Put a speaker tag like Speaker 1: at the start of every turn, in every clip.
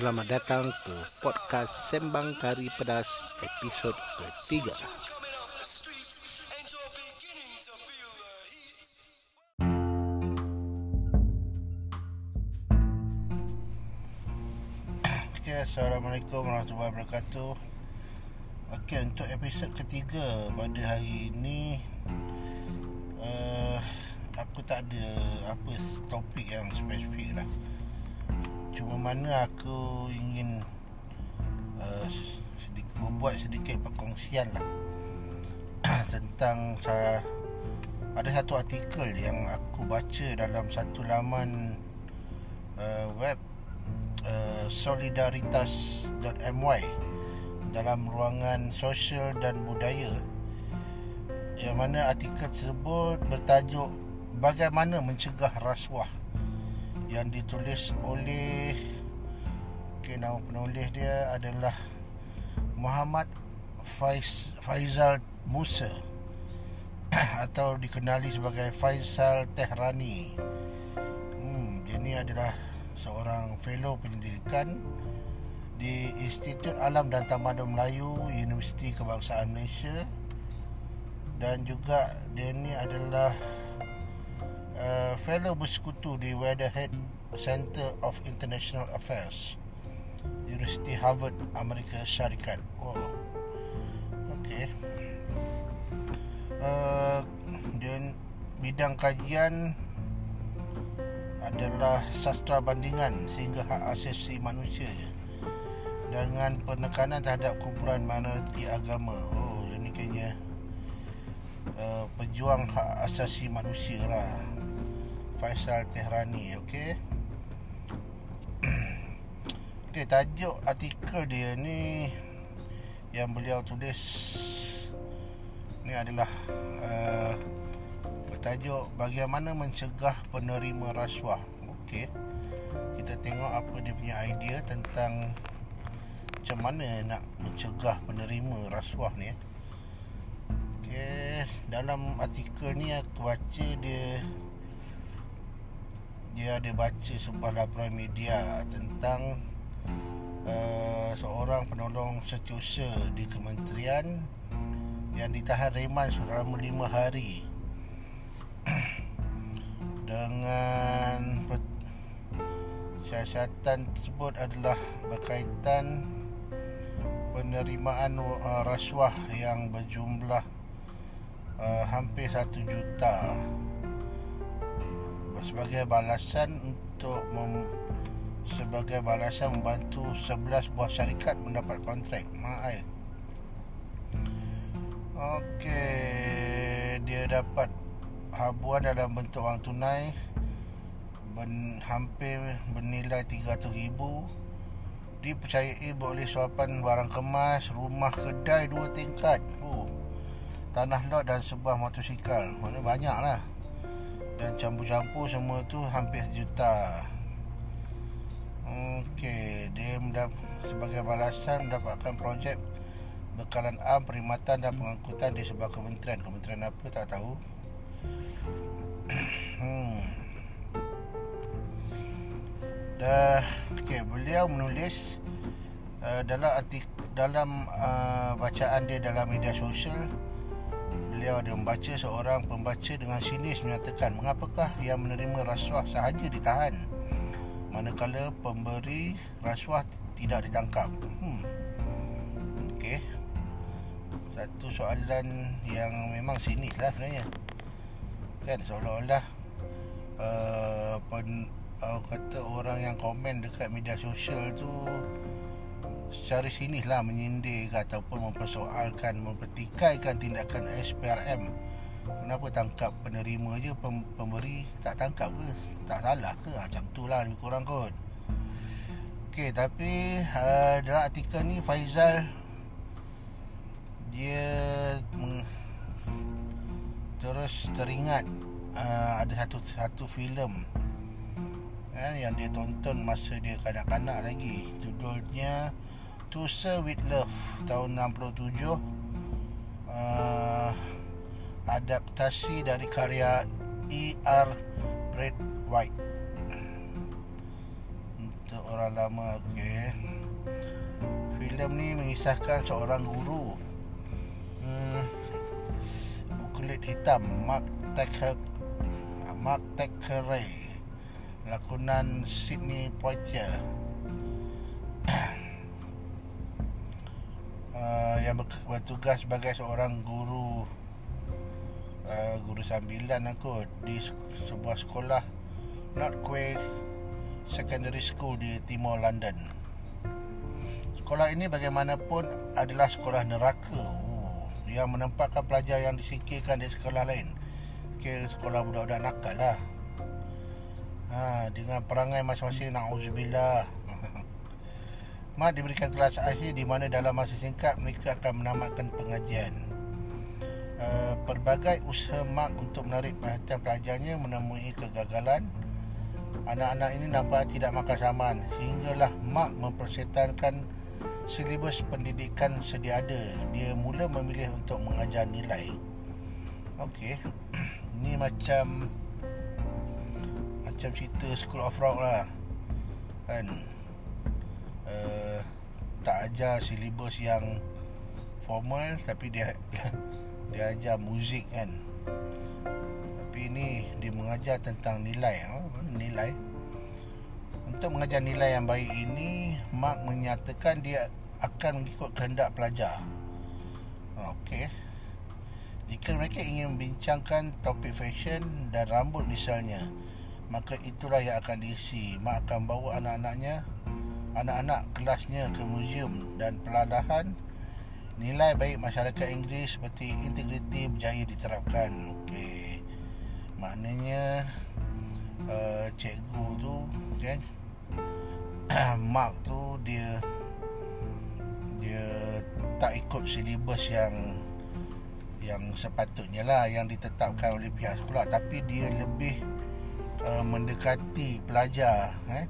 Speaker 1: Selamat datang ke podcast Sembang Kari Pedas episod ketiga. Okay, Assalamualaikum warahmatullahi wabarakatuh. Okay, untuk episod ketiga pada hari ini uh, aku tak ada apa topik yang spesifik lah. Cuma mana aku ingin uh, sedikit, membuat sedikit perkongsian lah. Tentang saya ada satu artikel yang aku baca dalam satu laman uh, web uh, solidaritas.my dalam ruangan sosial dan budaya yang mana artikel tersebut bertajuk bagaimana mencegah rasuah yang ditulis oleh okay, nama penulis dia adalah Muhammad Faiz, Faizal Musa atau dikenali sebagai Faizal Tehrani. Hmm, dia ni adalah seorang fellow penyelidikan di Institut Alam dan Tamadun Melayu Universiti Kebangsaan Malaysia dan juga dia ni adalah uh, fellow bersekutu di Weatherhead Center of International Affairs University Harvard Amerika Syarikat. Oh okey. Uh, dan bidang kajian adalah sastra bandingan sehingga hak asasi manusia dengan penekanan terhadap kumpulan minoriti agama. Oh ini kayaknya uh, pejuang hak asasi manusia lah Faisal Tehrani okey? Okey tajuk artikel dia ni yang beliau tulis ni adalah uh, bertajuk bagaimana mencegah penerima rasuah okey? Kita tengok apa dia punya idea tentang macam mana nak mencegah penerima rasuah ni okey dalam artikel ni aku baca dia dia ada baca sebuah laporan media tentang uh, seorang penolong setiausaha di kementerian yang ditahan reman selama lima hari. Dengan siasatan tersebut adalah berkaitan penerimaan uh, rasuah yang berjumlah uh, hampir satu juta sebagai balasan untuk mem, sebagai balasan membantu 11 buah syarikat mendapat kontrak mahal. Okey, dia dapat habuan dalam bentuk wang tunai ben, hampir bernilai 300,000 dipercayai boleh suapan barang kemas, rumah kedai dua tingkat. Oh. Tanah lot dan sebuah motosikal. Mana banyaklah dan campur-campur semua tu hampir sejuta Okey, dia mendapat, sebagai balasan mendapatkan projek bekalan am perkhidmatan dan pengangkutan di sebuah kementerian. Kementerian apa tak tahu. hmm. Dah, okey, beliau menulis uh, dalam artik dalam uh, bacaan dia dalam media sosial beliau ada membaca seorang pembaca dengan sinis menyatakan mengapakah yang menerima rasuah sahaja ditahan manakala pemberi rasuah tidak ditangkap. Hmm. Okey. Satu soalan yang memang sinis lah sebenarnya. Kan seolah-olah uh, pen, uh, kata orang yang komen dekat media sosial tu secara sini lah menyindir ataupun mempersoalkan mempertikaikan tindakan SPRM kenapa tangkap penerima je pem, pemberi tak tangkap ke? Tak salah ke? Ha, macam tu lah lebih kurang kot. Ok tapi uh, dalam artikel ni Faizal dia meng, terus teringat uh, ada satu satu filem kan, yang dia tonton masa dia kanak-kanak lagi. Judulnya To Sir With Love tahun 67 uh, adaptasi dari karya E.R. Brad White Untuk orang lama okey. Filem ni mengisahkan seorang guru hmm, Kulit hitam Mark Taker Mark Thackeray Lakonan Sydney Poitier Yang bertugas sebagai seorang guru uh, Guru sambilan aku Di sebuah sekolah Northquay Secondary School di Timur London. Sekolah ini bagaimanapun adalah sekolah neraka. Yang menempatkan pelajar yang disingkirkan di sekolah lain. Ke sekolah budak-budak nakal lah. Ha, Dengan perangai masing-masing Na'udzubillah Mat diberikan kelas akhir di mana dalam masa singkat mereka akan menamatkan pengajian. Uh, Pelbagai usaha Mak untuk menarik perhatian pelajarnya menemui kegagalan. Anak-anak ini nampak tidak makan saman Sehinggalah Mak mempersetankan silibus pendidikan sedia ada. Dia mula memilih untuk mengajar nilai. Okey ni macam macam cerita School of Rock lah kan uh, tak ajar silibus yang formal tapi dia dia ajar muzik kan tapi ni dia mengajar tentang nilai ha? nilai untuk mengajar nilai yang baik ini Mark menyatakan dia akan mengikut kehendak pelajar okey jika mereka ingin membincangkan topik fashion dan rambut misalnya, maka itulah yang akan diisi. Mak akan bawa anak-anaknya, anak-anak kelasnya ke muzium dan perlahan nilai baik masyarakat Inggeris seperti integriti berjaya diterapkan. Okey. Maknanya uh, cikgu tu kan Mark tu dia dia tak ikut silibus yang yang sepatutnya lah yang ditetapkan oleh pihak sekolah tapi dia lebih uh, mendekati pelajar eh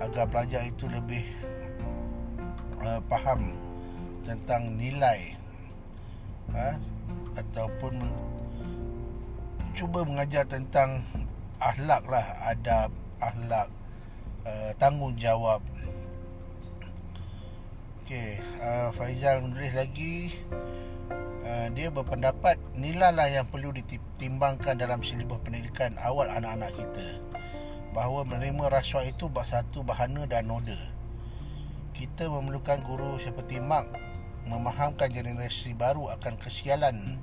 Speaker 1: agar pelajar itu lebih uh, faham tentang nilai eh, ataupun cuba mengajar tentang akhlak lah adab akhlak uh, tanggungjawab. Okey, uh, Faizal menulis lagi Eh, dia berpendapat nilailah yang perlu ditimbangkan dalam silibus pendidikan awal anak-anak kita bahawa menerima rasuah itu satu bahana dan noda. Kita memerlukan guru seperti Mark memahamkan generasi baru akan kesialan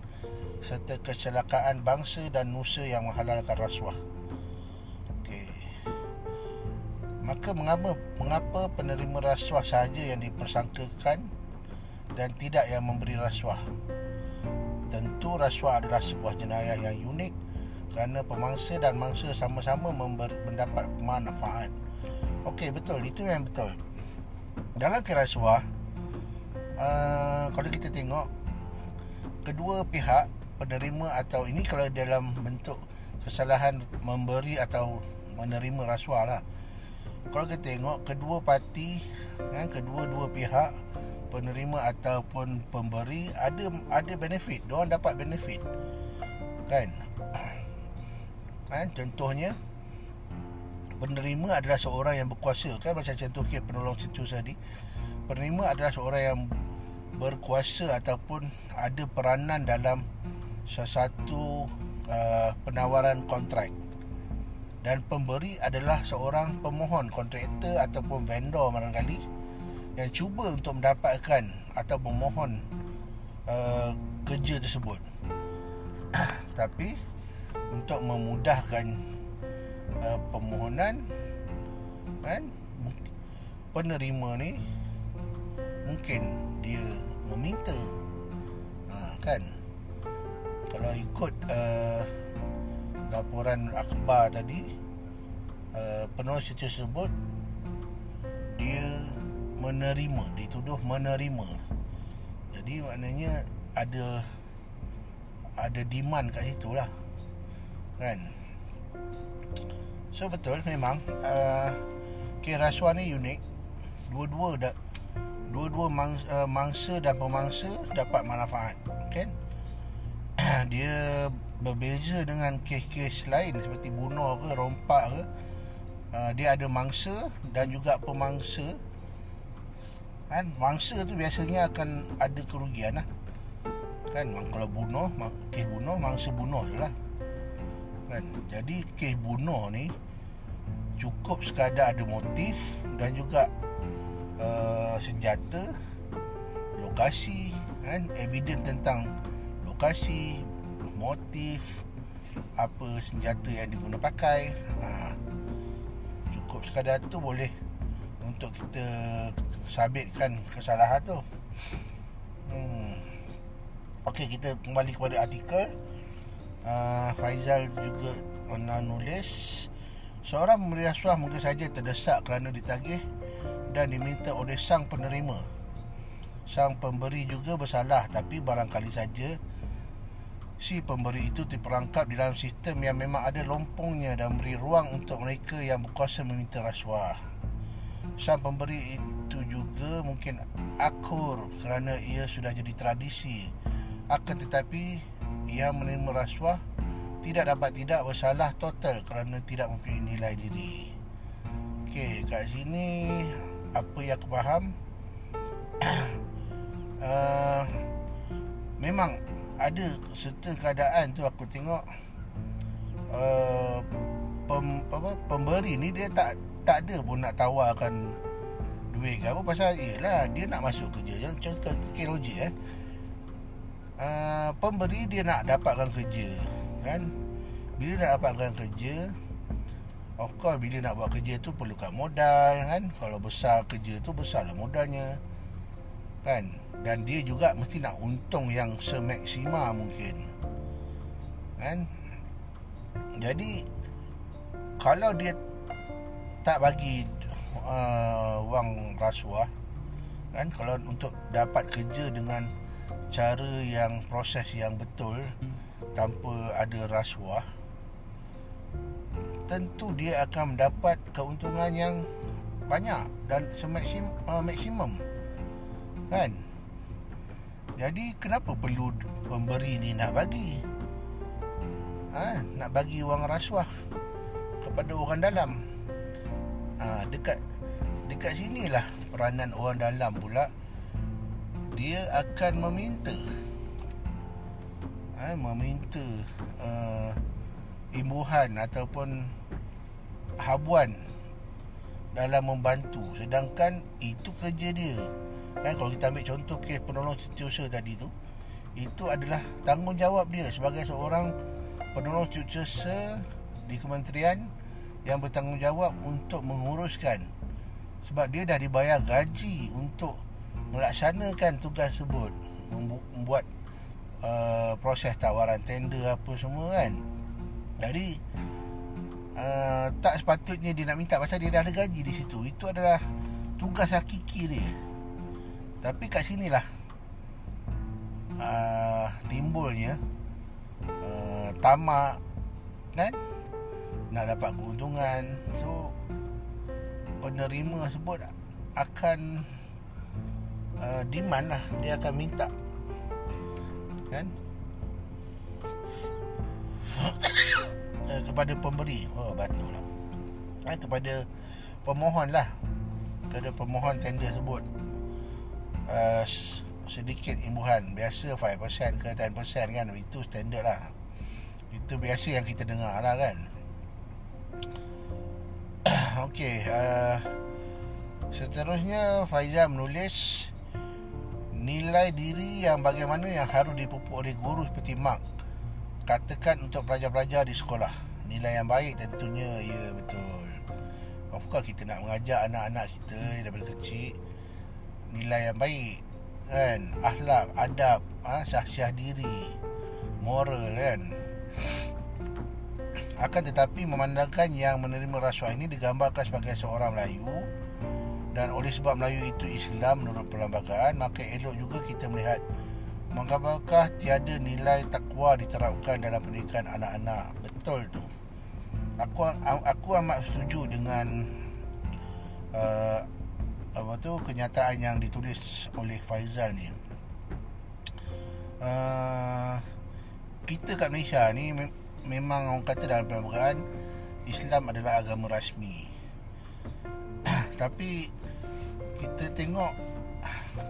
Speaker 1: serta kecelakaan bangsa dan nusa yang menghalalkan rasuah. Okay. maka mengapa, mengapa penerima rasuah sahaja yang dipersangkakan dan tidak yang memberi rasuah? Tentu rasuah adalah sebuah jenayah yang unik kerana pemangsa dan mangsa sama-sama mendapat manfaat. Okey, betul. Itu yang betul. Dalam kerasuah, uh, kalau kita tengok, kedua pihak penerima atau ini kalau dalam bentuk kesalahan memberi atau menerima rasuah lah. Kalau kita tengok, kedua parti, kan, kedua-dua pihak penerima ataupun pemberi ada ada benefit dia orang dapat benefit kan kan contohnya penerima adalah seorang yang berkuasa. Kan macam contoh kes penolong situ tadi. Penerima adalah seorang yang berkuasa ataupun ada peranan dalam sesuatu uh, penawaran kontrak. Dan pemberi adalah seorang pemohon kontraktor ataupun vendor barangkali yang cuba untuk mendapatkan atau memohon uh, kerja tersebut. Tapi untuk memudahkan uh, permohonan kan? Penerima ni mungkin dia meminta ha, kan? Kalau ikut uh, laporan akhbar tadi uh, penulis tersebut dia menerima dituduh menerima. Jadi maknanya ada ada demand kat situ lah kan? So betul memang uh, okay, rasuah ni unik dua-dua dah dua-dua mangsa, uh, mangsa dan pemangsa dapat manfaat kan? Dia berbeza dengan kes-kes lain seperti bunuh ke rompak ke. Uh, dia ada mangsa dan juga pemangsa. Kan? Mangsa tu biasanya akan ada kerugian lah. Kan? Kalau bunuh kes bunuh mangsa bunuh je lah kan. Jadi kes bunuh ni cukup sekadar ada motif dan juga uh, senjata lokasi kan. Evidence tentang lokasi motif apa senjata yang diguna pakai. Ha, cukup sekadar tu boleh untuk kita sabitkan kesalahan tu. Hmm. Okey kita kembali kepada artikel uh, Faizal juga pernah nulis Seorang pemberi rasuah mungkin saja terdesak kerana ditagih dan diminta oleh sang penerima. Sang pemberi juga bersalah tapi barangkali saja si pemberi itu diperangkap di dalam sistem yang memang ada lompongnya dan beri ruang untuk mereka yang berkuasa meminta rasuah. Sang pemberi itu juga mungkin akur kerana ia sudah jadi tradisi. Akan tetapi ia menerima rasuah tidak dapat tidak bersalah total kerana tidak mempunyai nilai diri. Okey, kat sini apa yang aku faham? Uh, memang ada serta keadaan tu aku tengok uh, pem, apa, pemberi ni dia tak tak ada pun nak tawarkan duit ke apa. Pasal lah dia nak masuk kerja. Yang contoh logik eh uh, pemberi dia nak dapatkan kerja kan? Bila nak dapatkan kerja of course bila nak buat kerja tu perlukan modal kan? Kalau besar kerja tu besarlah modalnya kan? Dan dia juga mesti nak untung yang semaksima mungkin kan? Jadi kalau dia tak bagi uh, wang rasuah kan? Kalau untuk dapat kerja dengan cara yang proses yang betul tanpa ada rasuah tentu dia akan mendapat keuntungan yang banyak dan semaksim uh, maksimum. Kan? Jadi kenapa perlu pemberi ni nak bagi? Ha, nak bagi wang rasuah kepada orang dalam. Ha, dekat dekat sinilah peranan orang dalam pula dia akan meminta. Eh, meminta uh, imbuhan ataupun habuan dalam membantu. Sedangkan itu kerja dia. Kan kalau kita ambil contoh kes penolong setiausaha tadi tu itu adalah tanggungjawab dia sebagai seorang penolong setiausaha di kementerian yang bertanggungjawab untuk menguruskan. Sebab dia dah dibayar gaji untuk melaksanakan tugas tersebut. Membuat uh, proses tawaran tender apa semua kan. Jadi uh, tak sepatutnya dia nak minta pasal dia dah ada gaji di situ. Itu adalah tugas hakiki dia. Tapi kat sinilah uh, timbulnya uh, tamak kan? Nak dapat keuntungan. So penerima sebut akan uh, demand lah. Dia akan minta. Kan? Uh, kepada pemberi. Oh betul lah. Eh, kepada pemohon lah. Kepada pemohon tender sebut. Uh, sedikit imbuhan. Biasa 5% ke 10% kan? Itu standard lah. Itu biasa yang kita dengar lah kan? Okey, uh, seterusnya Faizal menulis nilai diri yang bagaimana yang harus dipupuk oleh guru seperti Mak katakan untuk pelajar-pelajar di sekolah. Nilai yang baik tentunya ya betul. Of course kita nak mengajar anak-anak kita daripada kecil. Nilai yang baik kan? Akhlak adab ha, syah-syah diri moral kan? Akan tetapi memandangkan yang menerima rasuah ini digambarkan sebagai seorang Melayu dan oleh sebab Melayu itu Islam menurut perlembagaan maka elok juga kita melihat mengapakah tiada nilai takwa diterapkan dalam pendidikan anak-anak. Betul tu. Aku aku amat setuju dengan uh, apa tu kenyataan yang ditulis oleh Faizal ni. Uh, kita kat Malaysia ni memang orang kata dalam perlembagaan Islam adalah agama rasmi. Tapi kita tengok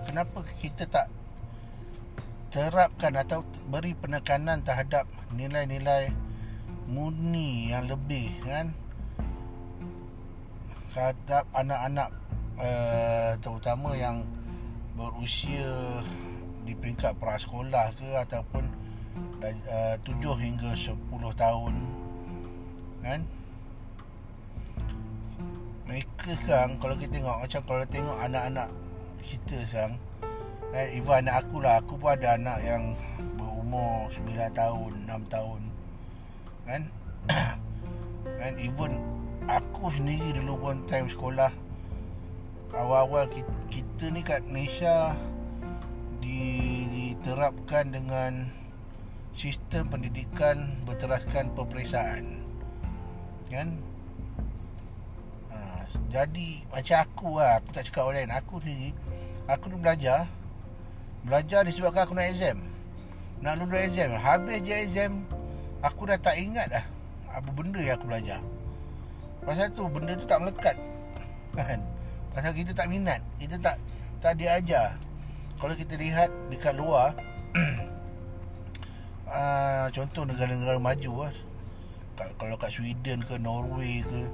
Speaker 1: kenapa kita tak terapkan atau beri penekanan terhadap nilai-nilai murni yang lebih kan? Terhadap anak-anak uh, terutama yang berusia di peringkat prasekolah ke ataupun uh, 7 hingga 10 tahun kan mereka sekarang kalau kita tengok macam kalau tengok anak-anak kita kan even anak aku lah aku pun ada anak yang berumur 9 tahun 6 tahun kan? Kan even aku sendiri dulu pun time sekolah awal-awal kita, kita ni kat Malaysia diterapkan dengan sistem pendidikan berteraskan peperiksaan kan jadi macam aku lah aku tak cakap orang lain. Aku sendiri aku tu belajar. Belajar disebabkan aku nak exam. Nak lulus exam. Habis je exam aku dah tak ingat dah apa benda yang aku belajar. Pasal tu benda tu tak melekat. Kan? Pasal kita tak minat. Kita tak tak diajar. Kalau kita lihat dekat luar uh, contoh negara-negara maju lah. Kalau kat Sweden ke Norway ke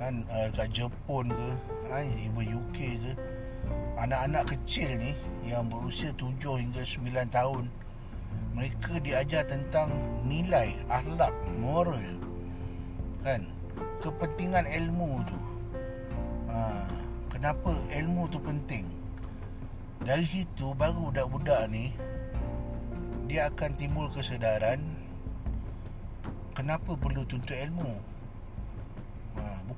Speaker 1: kan uh, kat Jepun ke kan even UK ke. Anak-anak kecil ni yang berusia 7 hingga 9 tahun mereka diajar tentang nilai akhlak moral. Kan kepentingan ilmu tu. Ha, kenapa ilmu tu penting? Dari situ baru budak-budak ni Dia akan timbul kesedaran Kenapa perlu tuntut ilmu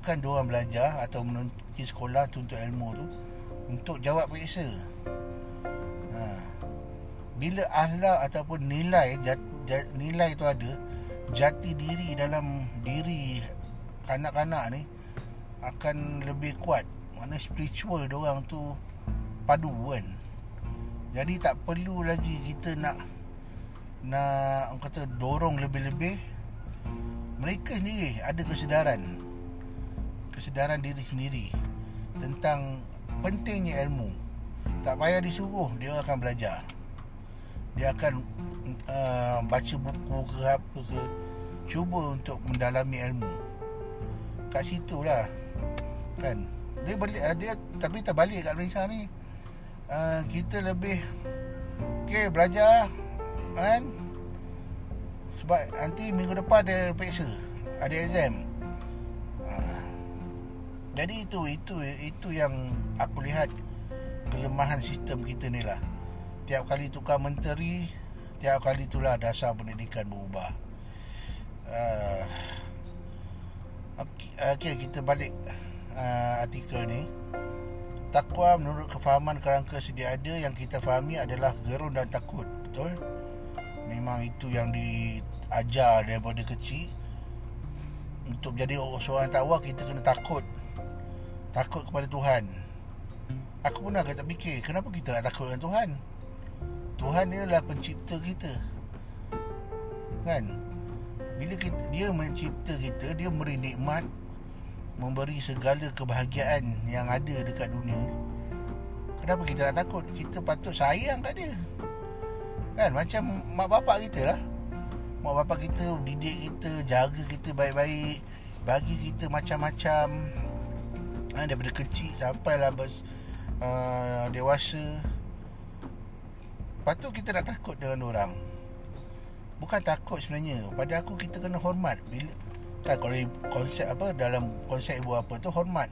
Speaker 1: Bukan diorang belajar Atau menuntut sekolah tuntut ilmu tu Untuk jawab periksa. Ha, Bila ahlak ataupun nilai jat, jat, Nilai tu ada Jati diri dalam diri Kanak-kanak ni Akan lebih kuat. Mana spiritual diorang tu padu kan. Jadi tak perlu lagi kita nak nak orang kata dorong lebih-lebih. Mereka sendiri ada kesedaran kesedaran diri sendiri tentang pentingnya ilmu. Tak payah disuruh dia akan belajar. Dia akan uh, baca buku ke apa ke cuba untuk mendalami ilmu. Kat situ lah kan? Dia balik dia tapi tak balik kat Malaysia ni. Uh, kita lebih okey belajar kan? Sebab nanti minggu depan ada periksa ada exam. uh, jadi itu itu itu yang aku lihat kelemahan sistem kita ni lah tiap kali tukar menteri tiap kali itulah dasar pendidikan berubah uh, okey okay, kita balik uh, artikel ni Takwa menurut kefahaman kerangka sedia ada yang kita fahami adalah gerun dan takut. Betul? Memang itu yang diajar daripada kecil. Untuk menjadi seorang takwa kita kena takut. Takut kepada Tuhan. Aku pun agak tak fikir kenapa kita nak takut dengan Tuhan. Tuhan ni adalah pencipta kita. Kan? Bila kita, dia mencipta kita, dia beri nikmat, memberi segala kebahagiaan yang ada dekat dunia kenapa kita nak takut kita patut sayang kat dia kan macam mak bapak kita lah mak bapak kita didik kita jaga kita baik-baik bagi kita macam-macam. Ha, daripada kecil sampailah bers, uh, dewasa. Patut kita nak takut dengan orang. Bukan takut sebenarnya. Pada aku kita kena hormat. Bila kan kalau konsep apa dalam konsep ibu apa tu hormat.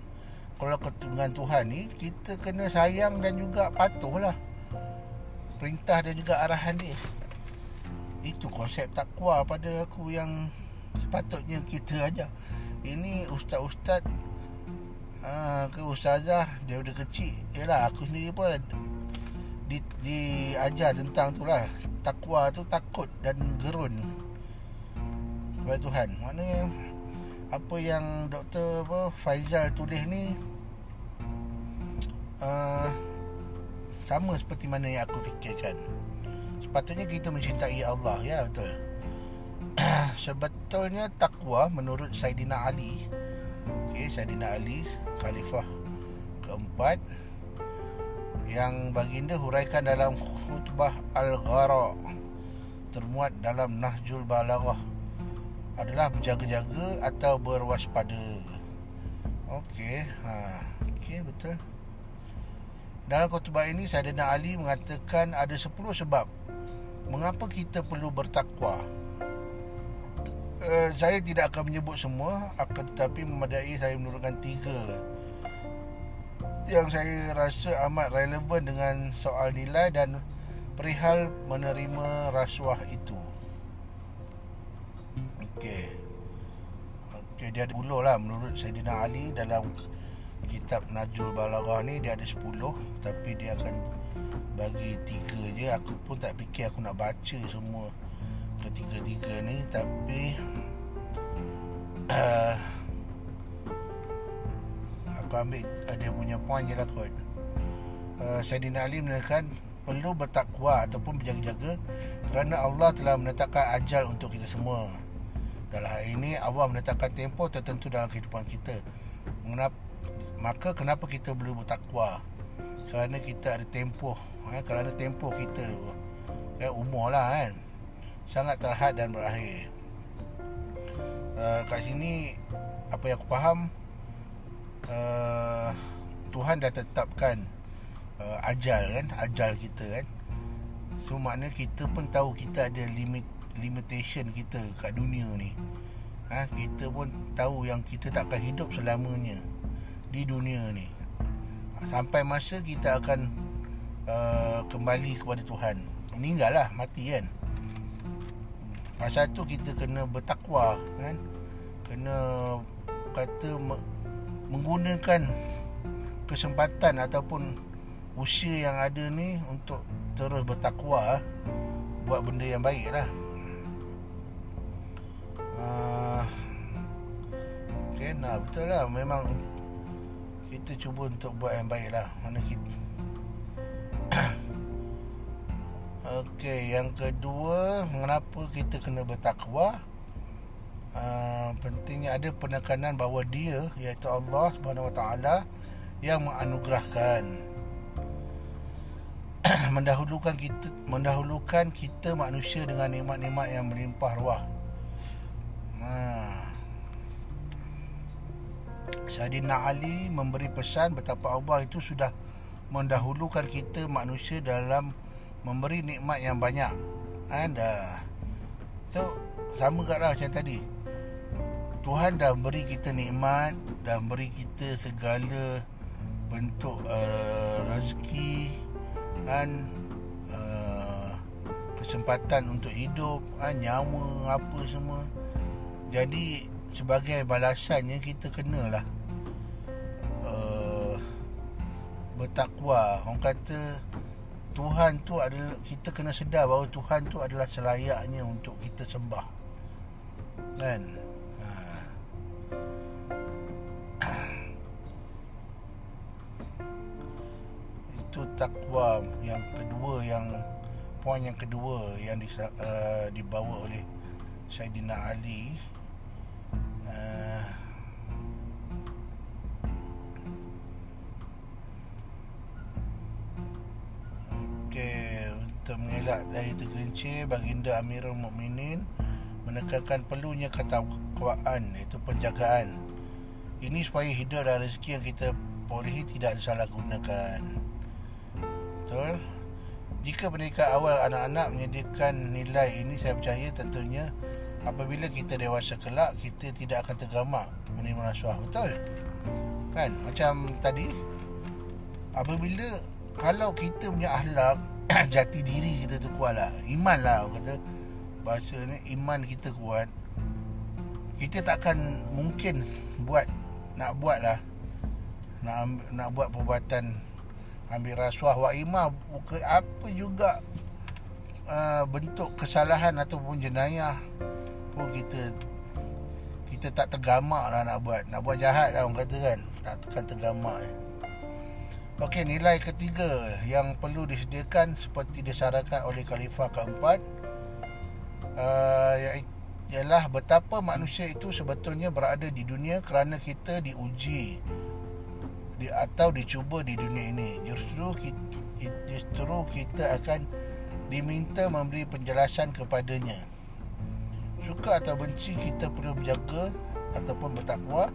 Speaker 1: Kalau dengan Tuhan ni kita kena sayang dan juga patuhlah. Perintah dan juga arahan dia itu konsep takwa pada aku yang sepatutnya kita aja. Ini ustaz-ustaz uh, ke ustazah daripada kecil. Yalah aku sendiri pun di, diajar tentang tu lah takwa tu takut dan gerun kepada Tuhan. Maknanya apa yang doktor apa Faizal tulis ni uh, sama seperti mana yang aku fikirkan sepatutnya kita mencintai Allah ya betul sebetulnya takwa menurut Saidina Ali okay, Saidina Ali Khalifah keempat yang baginda huraikan dalam khutbah Al-Ghara termuat dalam Nahjul Balaghah adalah berjaga-jaga atau berwaspada. Okey, ha, okey betul. Dalam khutbah ini Saidina Ali mengatakan ada 10 sebab mengapa kita perlu bertakwa. Uh, saya tidak akan menyebut semua akan tetapi memadai saya menurunkan tiga yang saya rasa amat relevan dengan soal nilai dan perihal menerima rasuah itu. Okey. Okey dia ada 10 lah menurut Saidina Ali dalam kitab Najul Balaghah ni dia ada 10 tapi dia akan bagi tiga je aku pun tak fikir aku nak baca semua ketiga-tiga ni. Tapi uh, aku ambil uh, dia punya point je lah kot. Uh, Sayyidina Ali menekan perlu bertakwa ataupun berjaga-jaga kerana Allah telah menetapkan ajal untuk kita semua. Dalam hal ini Allah menetapkan tempoh tertentu dalam kehidupan kita. Mengapa, maka kenapa kita perlu bertakwa? Kerana kita ada tempoh eh, kerana tempoh kita eh, umur lah kan? Sangat terhad dan berakhir. Uh, kat sini apa yang aku faham uh, Tuhan dah tetapkan uh, ajal kan? Ajal kita kan? So makna kita pun tahu kita ada limit limitation kita kat dunia ni. Ha, kita pun tahu yang kita takkan hidup selamanya di dunia ni. Sampai masa kita akan uh, kembali kepada Tuhan. Meninggal lah mati kan. Pasal tu kita kena bertakwa kan. Kena kata menggunakan kesempatan ataupun usia yang ada ni untuk terus bertakwa buat benda yang baik lah. Uh, okay, nah betul lah. Memang kita cuba untuk buat yang baik lah mana kita Okey, yang kedua, mengapa kita kena bertakwa? Uh, pentingnya ada penekanan bahawa dia iaitu Allah Subhanahu Wa Taala yang menganugerahkan mendahulukan kita mendahulukan kita manusia dengan nikmat-nikmat yang melimpah ruah. Ha. Sayyidina Ali memberi pesan betapa Allah itu sudah mendahulukan kita manusia dalam memberi nikmat yang banyak. Anda. So, sama kat lah macam tadi. Tuhan dah beri kita nikmat dan beri kita segala bentuk uh, rezeki dan uh, kesempatan untuk hidup, uh, nyawa apa semua. Jadi sebagai balasannya kita kenalah uh, bertakwa. Orang kata Tuhan tu adalah kita kena sedar bahawa Tuhan tu adalah selayaknya untuk kita sembah. Kan? itu takwa yang kedua yang poin yang kedua yang di, uh, dibawa oleh Saidina Ali mengelak dari tergelincir baginda Amirul Mukminin menekankan perlunya ketakwaan iaitu penjagaan. Ini supaya hidup dan rezeki yang kita perolehi tidak disalahgunakan. Betul? Jika pendidikan awal anak-anak menyediakan nilai ini saya percaya tentunya apabila kita dewasa kelak kita tidak akan tergamak menerima rasuah betul? Kan? Macam tadi apabila kalau kita punya akhlak jati diri kita tu kuat lah. Iman lah kata. Bahasa ni iman kita kuat. Kita takkan mungkin buat nak buat lah. Nak nak buat perbuatan ambil rasuah wa imah buka apa juga uh, bentuk kesalahan ataupun jenayah pun kita kita tak tergamak lah nak buat nak buat jahat lah orang kata kan tak tekan tergamak eh. Okey, nilai ketiga yang perlu disediakan seperti disarankan oleh Khalifah keempat uh, ialah betapa manusia itu sebetulnya berada di dunia kerana kita diuji di, atau dicuba di dunia ini. Justru kita, justru kita akan diminta memberi penjelasan kepadanya. Suka atau benci kita perlu menjaga ataupun bertakwa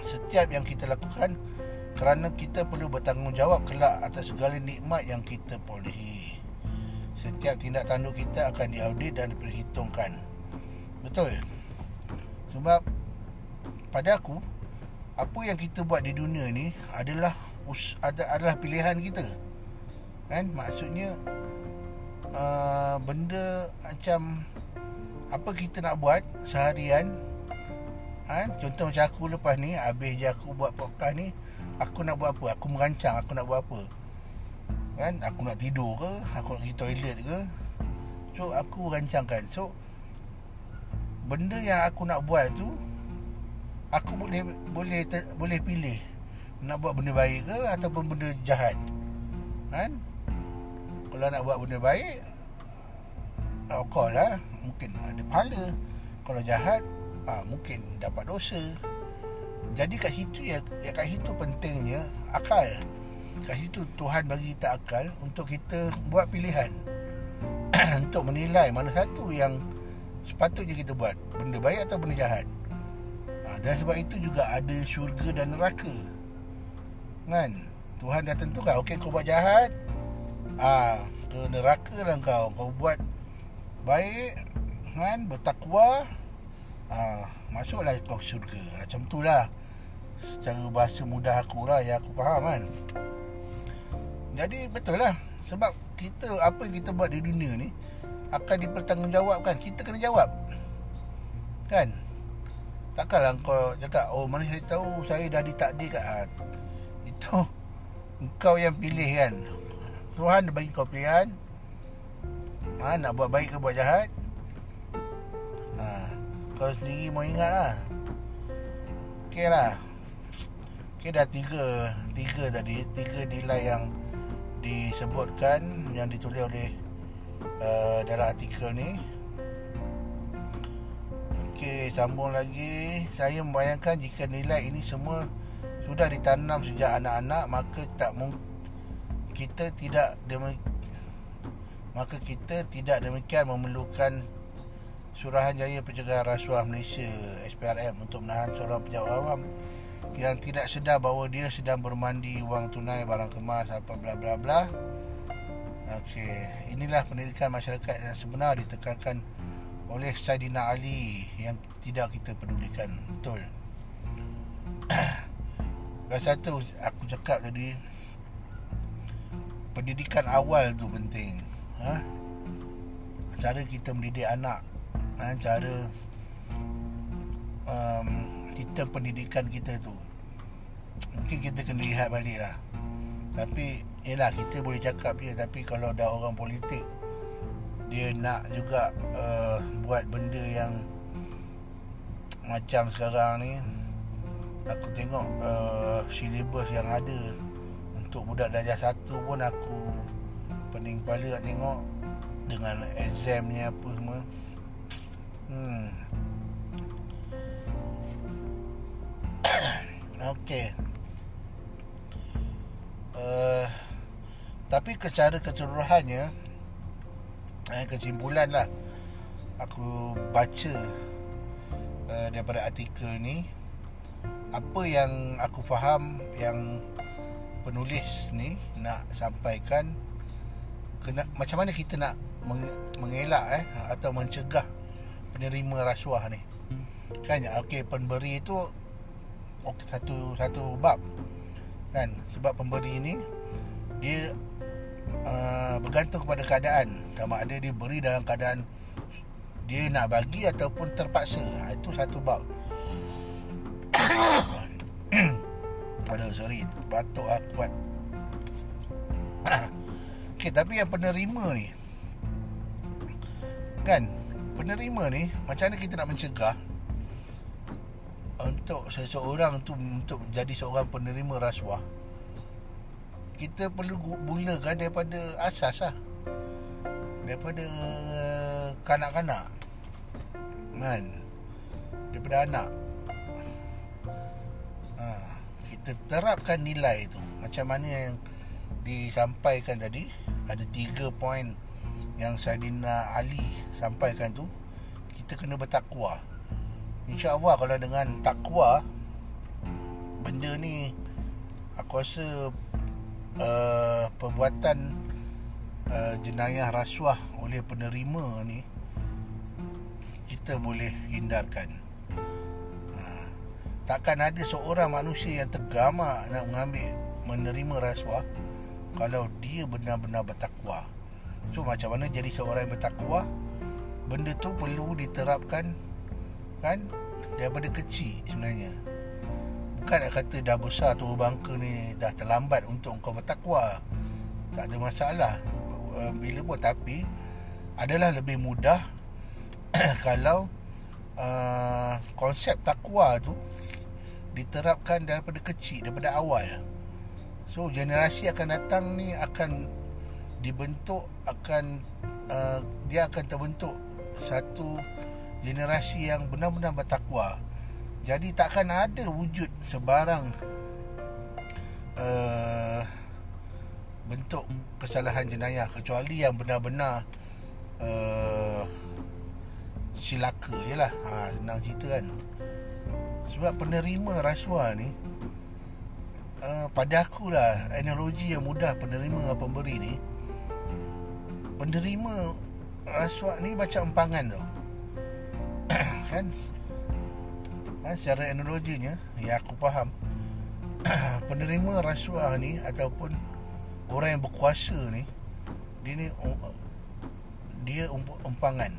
Speaker 1: setiap yang kita lakukan kerana kita perlu bertanggungjawab kelak atas segala nikmat yang kita perolehi. Setiap tindak tanduk kita akan diaudit dan diperhitungkan. Betul? Sebab pada aku apa yang kita buat di dunia ni adalah adalah pilihan kita. Kan? Maksudnya uh, benda macam apa kita nak buat seharian kan? Contoh macam aku lepas ni Habis je aku buat podcast ni Aku nak buat apa? Aku merancang aku nak buat apa Kan? Aku nak tidur ke? Aku nak pergi toilet ke? So aku rancangkan So Benda yang aku nak buat tu Aku boleh boleh ter, boleh pilih nak buat benda baik ke ataupun benda jahat. Kan? Kalau nak buat benda baik okey lah, mungkin ada pahala. Kalau jahat, ah mungkin dapat dosa. Jadi kat situ ya, ya kat situ pentingnya akal. Kat situ Tuhan bagi kita akal untuk kita buat pilihan. untuk menilai mana satu yang sepatutnya kita buat. Benda baik atau benda jahat. Ha, dan sebab itu juga ada syurga dan neraka. Kan? Tuhan dah tentukan. Okey kau buat jahat. Ah, ke neraka lah kau. Kau buat baik. Kan? Bertakwa. Ah, masuklah kau syurga. Macam tu lah secara bahasa mudah aku lah yang aku faham kan jadi betul lah sebab kita apa yang kita buat di dunia ni akan dipertanggungjawabkan kita kena jawab kan takkanlah kau cakap oh mana saya tahu saya dah ditakdirkan ah, itu kau yang pilih kan Tuhan bagi kau pilihan. Ha, nak buat baik ke buat jahat? Ha, kau sendiri mau ingat lah. Ok lah. Okay dah tiga Tiga tadi Tiga nilai yang Disebutkan Yang ditulis oleh uh, Dalam artikel ni. Okay Sambung lagi. Saya membayangkan Jika nilai ini semua Sudah ditanam sejak anak-anak Maka tak mungkin Kita tidak demi- Maka kita tidak demikian Memerlukan Surahanjaya Pencegahan Rasuah Malaysia SPRM Untuk menahan seorang pejabat awam yang tidak sedar bahawa dia sedang bermandi wang tunai barang kemas apa bla bla bla. Okey, inilah pendidikan masyarakat yang sebenar ditekankan oleh Saidina Ali yang tidak kita pedulikan. Betul. Dan satu aku cakap tadi pendidikan awal tu penting. Ha? Cara kita mendidik anak, ha? cara um, sistem pendidikan kita tu Mungkin kita kena lihat balik lah Tapi Yelah kita boleh cakap je Tapi kalau dah orang politik Dia nak juga uh, Buat benda yang Macam sekarang ni Aku tengok uh, Syllabus yang ada Untuk budak darjah satu pun aku Pening kepala nak tengok Dengan examnya apa semua Hmm Okey. Uh, tapi secara keseluruhannya eh, kesimpulan lah aku baca uh, daripada artikel ni apa yang aku faham yang penulis ni nak sampaikan kena macam mana kita nak mengelak eh atau mencegah penerima rasuah ni. Kan okey pemberi itu okay, satu satu bab. Kan sebab pemberi ini dia uh, bergantung kepada keadaan. Sama ada dia beri dalam keadaan dia nak bagi ataupun terpaksa. Ha, itu satu bab Aduh sorry Batuk aku kuat. Okay tapi yang penerima ni. Kan Penerima ni Macam mana kita nak mencegah untuk seseorang tu untuk jadi seorang penerima rasuah? Kita perlu mulakan daripada asas lah. Daripada kanak-kanak. Kan? Daripada anak kita terapkan nilai tu. Macam mana yang disampaikan tadi ada tiga poin yang Saidina Ali sampaikan tu kita kena bertakwa. InsyaAllah kalau dengan takwa benda ni aku rasa uh, perbuatan uh, jenayah rasuah oleh penerima ni kita boleh hindarkan takkan ada seorang manusia yang tergamak nak mengambil menerima rasuah kalau dia benar-benar bertakwa. So macam mana jadi seorang yang bertakwa? Benda tu perlu diterapkan kan? Daripada kecil sebenarnya. Bukan nak kata dah besar tu bangka ni dah terlambat untuk kau bertakwa. Tak ada masalah. Uh, bila pun tapi adalah lebih mudah kalau uh, konsep takwa tu diterapkan daripada kecil daripada awal so generasi akan datang ni akan dibentuk akan uh, dia akan terbentuk satu generasi yang benar-benar bertakwa. Jadi takkan ada wujud sebarang uh, bentuk kesalahan jenayah kecuali yang benar-benar uh, silaka je lah. Ha, senang cerita kan. Sebab penerima rasuah ni uh, pada akulah analogi yang mudah penerima dengan pemberi ni. Penerima rasuah ni macam empangan tau. Kan? Ha, secara analoginya ya aku faham. Penerima rasuah ni ataupun orang yang berkuasa ni dia ni dia umpangan.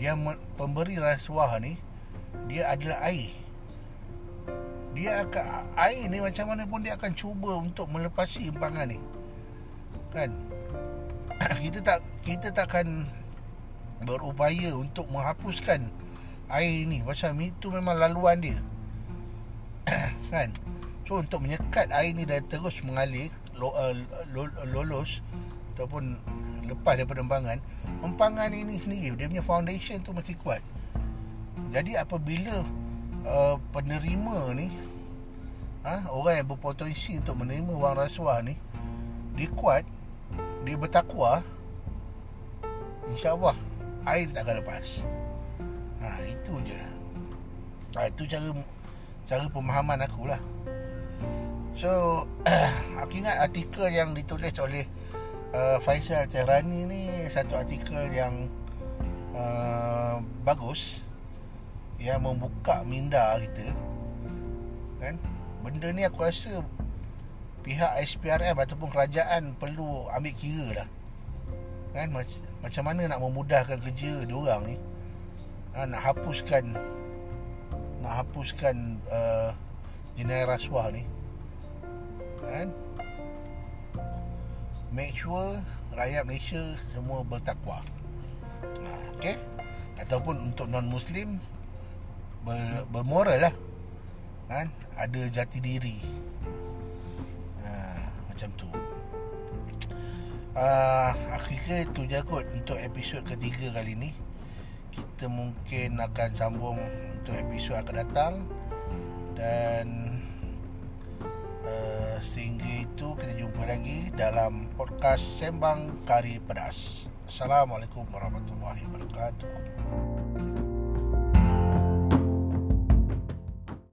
Speaker 1: Yang pemberi rasuah ni dia adalah air dia akan air ni macam mana pun dia akan cuba untuk melepasi umpangan ni. Kan? Kita tak kita takkan berupaya untuk menghapuskan air ni. Pasal itu memang laluan dia. Kan? So untuk menyekat air ni dan terus mengalir lo, uh, lo, lolos ataupun lepas daripada empangan empangan ini sendiri dia punya foundation tu mesti kuat. Jadi apabila uh, penerima ni ha, orang yang berpotensi untuk menerima wang rasuah ni dia kuat dia bertakwa insyaAllah air tak akan lepas. Ha, itu je. Ha, itu cara cara pemahaman aku lah. So aku ingat artikel yang ditulis oleh uh, Faisal Tehrani ni satu artikel yang uh, bagus yang membuka minda kita kan? Benda ni aku rasa pihak SPRM ataupun kerajaan perlu ambil kira lah. Kan? Macam macam mana nak memudahkan kerja dia orang ni? Ha, nak hapuskan nak hapuskan uh, jenayah rasuah ni. Kan? Make sure rakyat Malaysia semua bertakwa. Ha, okey? Ataupun untuk non muslim ber, bermoral lah. Kan? Ada jati diri. Ha, macam tu. Uh, Aku kira itu je kot Untuk episod ketiga kali ni. Kita mungkin akan sambung Untuk episod akan datang. Dan uh, Sehingga itu Kita jumpa lagi Dalam podcast Sembang Kari Pedas. Assalamualaikum warahmatullahi wabarakatuh